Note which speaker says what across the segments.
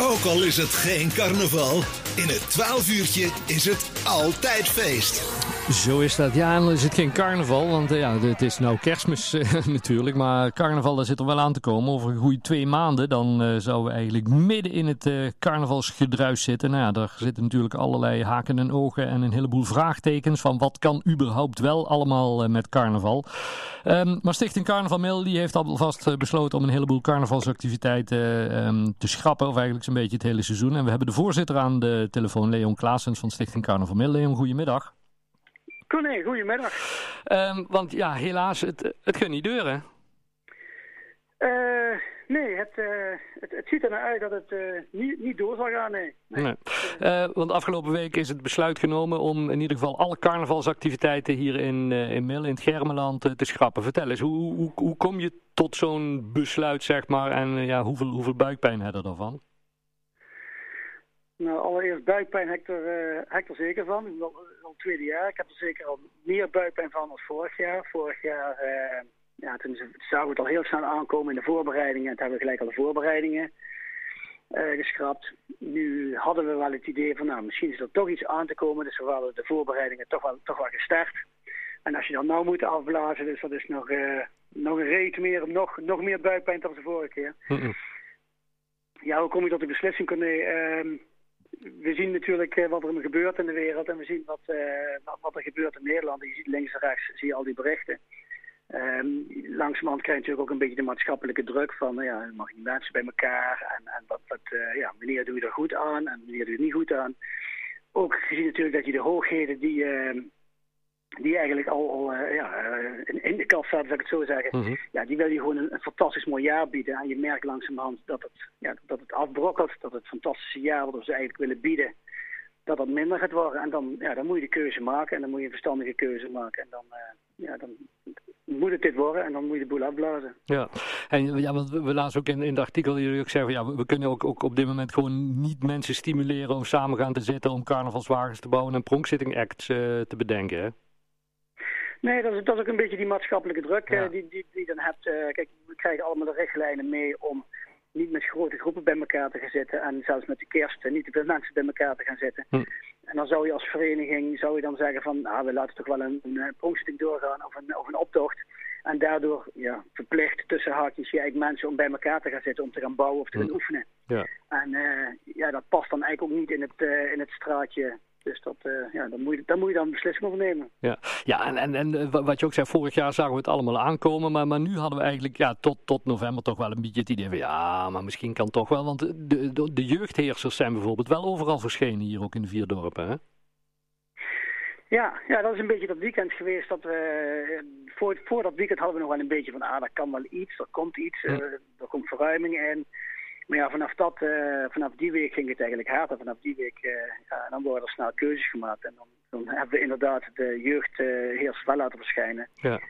Speaker 1: Ook al is het geen carnaval, in het 12 uurtje is het altijd feest.
Speaker 2: Zo is dat. Ja, en dan is het geen carnaval, want eh, ja, het is nou kerstmis eh, natuurlijk. Maar carnaval, daar zit er wel aan te komen. Over een goede twee maanden, dan uh, zouden we eigenlijk midden in het carnavalsgedruis zitten. Nou ja, daar zitten natuurlijk allerlei haken en ogen en een heleboel vraagtekens van wat kan überhaupt wel allemaal met carnaval. Um, maar Stichting Carnaval Mail die heeft alvast besloten om een heleboel carnavalsactiviteiten um, te schrappen. Of eigenlijk zo'n beetje het hele seizoen. En we hebben de voorzitter aan de telefoon, Leon Klaasens van Stichting Carnaval Mail. Leon, goedemiddag.
Speaker 3: Corné, goedemiddag.
Speaker 2: Um, want ja, helaas, het, het gaat niet deuren.
Speaker 3: Uh, nee, het, uh, het, het, ziet er naar uit dat het uh, niet, niet door zal gaan, nee.
Speaker 2: nee. nee. want afgelopen week is het besluit genomen om in ieder geval alle carnavalsactiviteiten hier in, in Mil, in het Germeland, te schrappen. Vertel eens, hoe, hoe, hoe kom je tot zo'n besluit, zeg maar, en ja, hoeveel, hoeveel buikpijn heb je ervan?
Speaker 3: Nou, allereerst buikpijn heb ik er, heb ik er zeker van. Al het tweede jaar. Ik heb er zeker al meer buikpijn van dan vorig jaar. Vorig jaar uh, ja, toen zagen we het al heel snel aankomen in de voorbereidingen. En toen hebben we gelijk al de voorbereidingen uh, geschrapt. Nu hadden we wel het idee van, nou, misschien is er toch iets aan te komen. Dus we hadden de voorbereidingen toch wel, toch wel gestart. En als je dan nou moet afblazen, dus dat is nog, nog een reet meer, nog, nog meer buikpijn dan de vorige keer. Mm -mm. Ja, hoe kom je tot de beslissing? Kunnen, we zien natuurlijk uh, wat er gebeurt in de wereld en we zien wat, uh, wat er gebeurt in Nederland. Je ziet links en rechts zie je al die berichten. Um, langzamerhand krijg je natuurlijk ook een beetje de maatschappelijke druk van, uh, ja, mag die mensen bij elkaar en, en wat, wat ja, wanneer doe je er goed aan en wanneer doe je er niet goed aan. Ook gezien natuurlijk dat je de hoogheden die ehm, die eigenlijk al, al uh, ja, in, in, de kast staat, zou ik het zo zeggen. Mm -hmm. Ja, die wil je gewoon een, een, fantastisch mooi jaar bieden. En je merkt langzamerhand dat het, ja, dat het afbrokkelt, dat het fantastische jaar wat we ze eigenlijk willen bieden, dat dat minder gaat worden. En dan, ja, dan moet je de keuze maken en dan moet je een verstandige keuze maken. En dan, uh, ja, dan moet het dit worden en dan moet je de boel afblazen.
Speaker 2: Ja, en ja, want we lazen ook in, in het artikel dat jullie ook zeggen, ja, we kunnen ook, ook op dit moment gewoon niet mensen stimuleren om samen gaan te zitten, om carnavalswagens te bouwen en pronksitting acts uh, te bedenken, hè?
Speaker 3: Nee, dat is, dat is ook een beetje die maatschappelijke druk ja. die, die, die je dan hebt. Uh, kijk, we krijgen allemaal de richtlijnen mee om niet met grote groepen bij elkaar te gaan zitten. En zelfs met de kerst niet te veel mensen bij elkaar te gaan zitten. Hm. En dan zou je als vereniging zou je dan zeggen van, nou, we laten toch wel een, een pronkzitting doorgaan of een, of een optocht. En daardoor ja, verplicht tussen haakjes je mensen om bij elkaar te gaan zitten, om te gaan bouwen of te gaan hm. oefenen.
Speaker 2: Ja.
Speaker 3: En uh, ja, dat past dan eigenlijk ook niet in het, uh, in het straatje dus dat, uh, ja, dan, moet je, dan moet je dan een beslissing over nemen.
Speaker 2: Ja, ja en, en, en wat je ook zei, vorig jaar zagen we het allemaal aankomen. Maar, maar nu hadden we eigenlijk ja, tot, tot november toch wel een beetje het idee van... Ja, maar misschien kan toch wel. Want de, de, de jeugdheersers zijn bijvoorbeeld wel overal verschenen hier ook in de vier dorpen, hè?
Speaker 3: Ja, ja, dat is een beetje dat weekend geweest dat we... Voor, voor dat weekend hadden we nog wel een beetje van... Ah, er kan wel iets, er komt iets, uh, er komt verruiming in... Maar ja, vanaf, dat, uh, vanaf die week ging het eigenlijk harder. Vanaf die week uh, ja, dan worden er snel keuzes gemaakt. En dan, dan hebben we inderdaad de jeugd uh, heel snel laten verschijnen.
Speaker 2: Ja.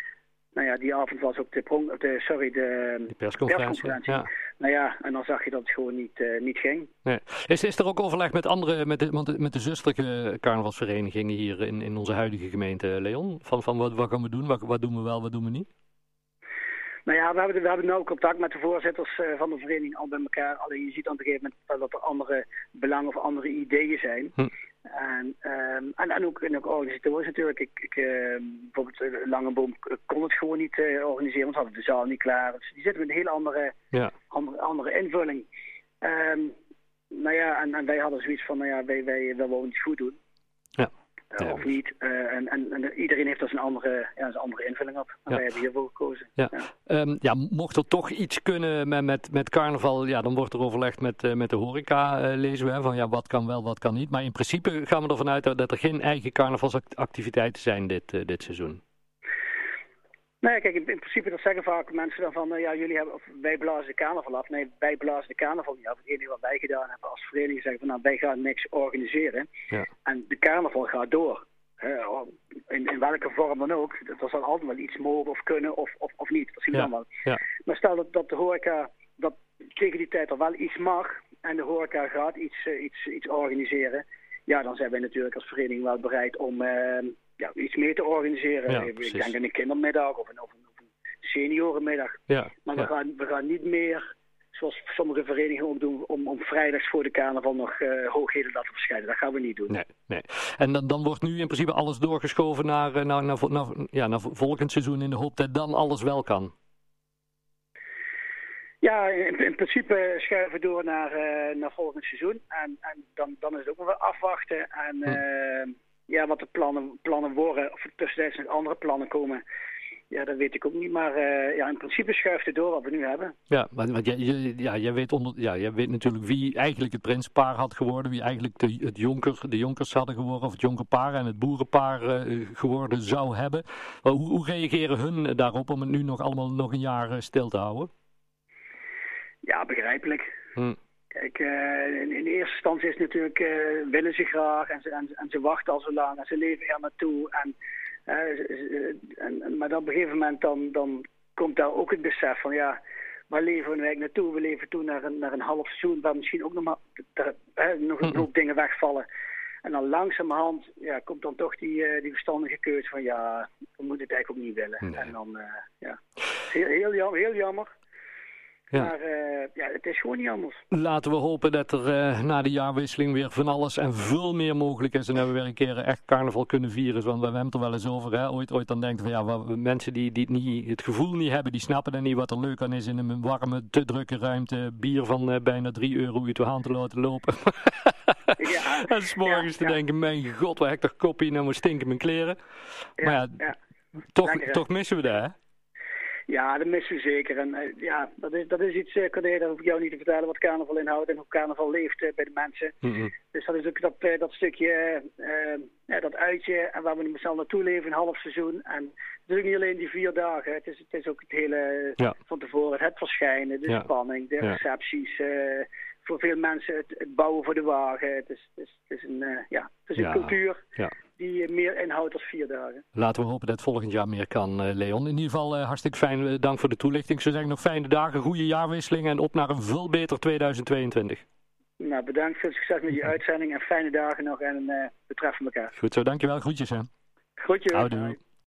Speaker 3: Nou ja, die avond was ook de, prong, de sorry, de,
Speaker 2: de persconferentie.
Speaker 3: persconferentie. Ja. Nou ja, en dan zag je dat het gewoon niet, niet ging.
Speaker 2: Nee. Is, is er ook overleg met andere, met de, met de zusterlijke carnavalsverenigingen hier in, in onze huidige gemeente, Leon? Van, van wat, wat gaan we doen, wat, wat doen we wel, wat doen we niet?
Speaker 3: Nou ja, we hebben, we hebben nu contact met de voorzitters uh, van de vereniging al bij elkaar. Alleen je ziet aan een gegeven moment dat er andere belangen of andere ideeën zijn.
Speaker 2: Hm.
Speaker 3: En, um, en, en, ook, en ook organisatorisch natuurlijk. Ik, ik, uh, bijvoorbeeld Langeboom kon het gewoon niet uh, organiseren, want ze hadden de zaal niet klaar. Dus die zitten met een hele andere,
Speaker 2: ja.
Speaker 3: andere, andere invulling. Um, nou ja, en, en, wij hadden zoiets van, nou ja, wij, wij, willen iets goed doen.
Speaker 2: Ja.
Speaker 3: Of niet. Uh, en, en, en, iedereen heeft dus een andere, ja, een andere invulling op. En
Speaker 2: ja.
Speaker 3: wij hebben hiervoor gekozen.
Speaker 2: Ja. Ja. Um, ja, mocht er toch iets kunnen met, met, met carnaval, ja, dan wordt er overlegd met, uh, met de horeca, uh, lezen we. Hè, van ja, wat kan wel, wat kan niet. Maar in principe gaan we ervan uit dat er geen eigen carnavalsactiviteiten zijn dit, dit seizoen.
Speaker 3: Nee, kijk, in, in, principe dat zeggen vaak mensen dan van, uh, ja, jullie hebben, of wij blazen de carnaval af. Nee, wij blazen de carnaval niet af. Het enige wat wij gedaan hebben als vereniging zeggen van, nou, wij gaan niks organiseren.
Speaker 2: Ja.
Speaker 3: En de carnaval gaat door. Uh, in, in, welke vorm dan ook. Er zal altijd wel iets mogen of kunnen of, of, of niet. Dat zien we
Speaker 2: ja.
Speaker 3: wel.
Speaker 2: Ja.
Speaker 3: Maar stel dat, dat de horeca, dat tegen die tijd er wel iets mag en de horeca gaat iets, uh, iets, iets organiseren. Ja, dan zijn wij natuurlijk als vereniging wel bereid om ja, iets meer te organiseren.
Speaker 2: Ja,
Speaker 3: ik denk aan een kindermiddag of een, of een, seniorenmiddag.
Speaker 2: Ja,
Speaker 3: maar we,
Speaker 2: ja.
Speaker 3: gaan, we gaan niet meer zoals sommige verenigingen ook doen, om, om vrijdags voor de carnaval nog uh, hoogheden laten verschijnen. Dat gaan we niet doen.
Speaker 2: Nee, nee. En dan, dan wordt nu in principe alles doorgeschoven naar, naar, naar, naar, ja, naar volgend seizoen in de hoop dat dan alles wel kan.
Speaker 3: Ja, in, in, principe schuiven we door naar, uh, naar volgend seizoen. En, en dan, dan is het ook nog wel afwachten. En hm. uh, ja, wat de plannen, plannen worden, of er tussentijds nog andere plannen komen. Ja, dat weet ik ook niet. Maar uh, ja, in principe schuift het door wat we nu hebben.
Speaker 2: Ja, want, want jij, ja, jij, weet onder, ja, jij weet natuurlijk wie eigenlijk het prinspaar had geworden. Wie eigenlijk de, het jonker, de jonkers hadden geworden. Of het jonkerpaar en het boerenpaar uh, geworden zou hebben. Hoe, hoe reageren hun daarop om het nu nog allemaal nog een jaar stil te houden?
Speaker 3: Ja, begrijpelijk. Hm. Kijk, uh, in, in, eerste instantie is natuurlijk, uh, willen ze graag en ze, en, en, ze wachten al zo lang en ze leven er naartoe. En, uh, en, maar op een gegeven moment dan, dan komt daar ook het besef van ja, waar leven we eigenlijk naartoe? We leven toe naar een, naar een half seizoen waar misschien ook nog, maar, nog een hoop dingen wegvallen. En dan langzamerhand ja, komt dan toch die, die verstandige keuze van ja, we moeten het eigenlijk ook niet willen. En dan, ja, heel, heel, jammer, heel jammer. Ja. Maar uh, ja, het is gewoon niet anders.
Speaker 2: Laten we hopen dat er uh, na de jaarwisseling weer van alles en veel meer mogelijk is. En dat we weer een keer echt carnaval kunnen vieren. Want we hebben het er wel eens over. Hè? Ooit, ooit dan denken van ja, wat, mensen die, die het, niet, het gevoel niet hebben, die snappen dan niet wat er leuk aan is in een warme, te drukke ruimte. Bier van uh, bijna 3 euro uit de hand te laten lopen. ja. en s'morgens ja, te denken, mijn god, wat heb ik toch koppie, nou moet stinken mijn kleren. maar ja, toch, toch missen we dat hè?
Speaker 3: Ja, dat missen zeker. En uh, ja, dat is, dat is iets, uh, Corné, dat hoef ik jou niet te vertellen wat carnaval inhoudt en hoe carnaval leeft uh, bij de mensen. Mm -hmm. Dus dat is ook dat, dat stukje, dat uitje en waar we met z'n naartoe leven, een half seizoen. En het is ook niet alleen die vier dagen, het is, het is ook het hele ja. van tevoren, het verschijnen, de spanning, de recepties. Voor veel mensen het, het, bouwen voor de wagen. Het is, het is, het is een, ja, het is een cultuur. Ja die meer inhoudt dan vier dagen.
Speaker 2: Laten we hopen dat het volgend jaar meer kan, uh, Leon. In ieder geval hartstikke fijn. Dank voor de toelichting. Ik zou zeggen nog fijne dagen, goede jaarwisseling en op naar een veel beter 2022.
Speaker 3: Nou, bedankt. Veel succes met je uitzending en fijne dagen nog en we treffen elkaar.
Speaker 2: Goed zo, dankjewel. Groetjes hè.
Speaker 3: Groetjes. Houdoe.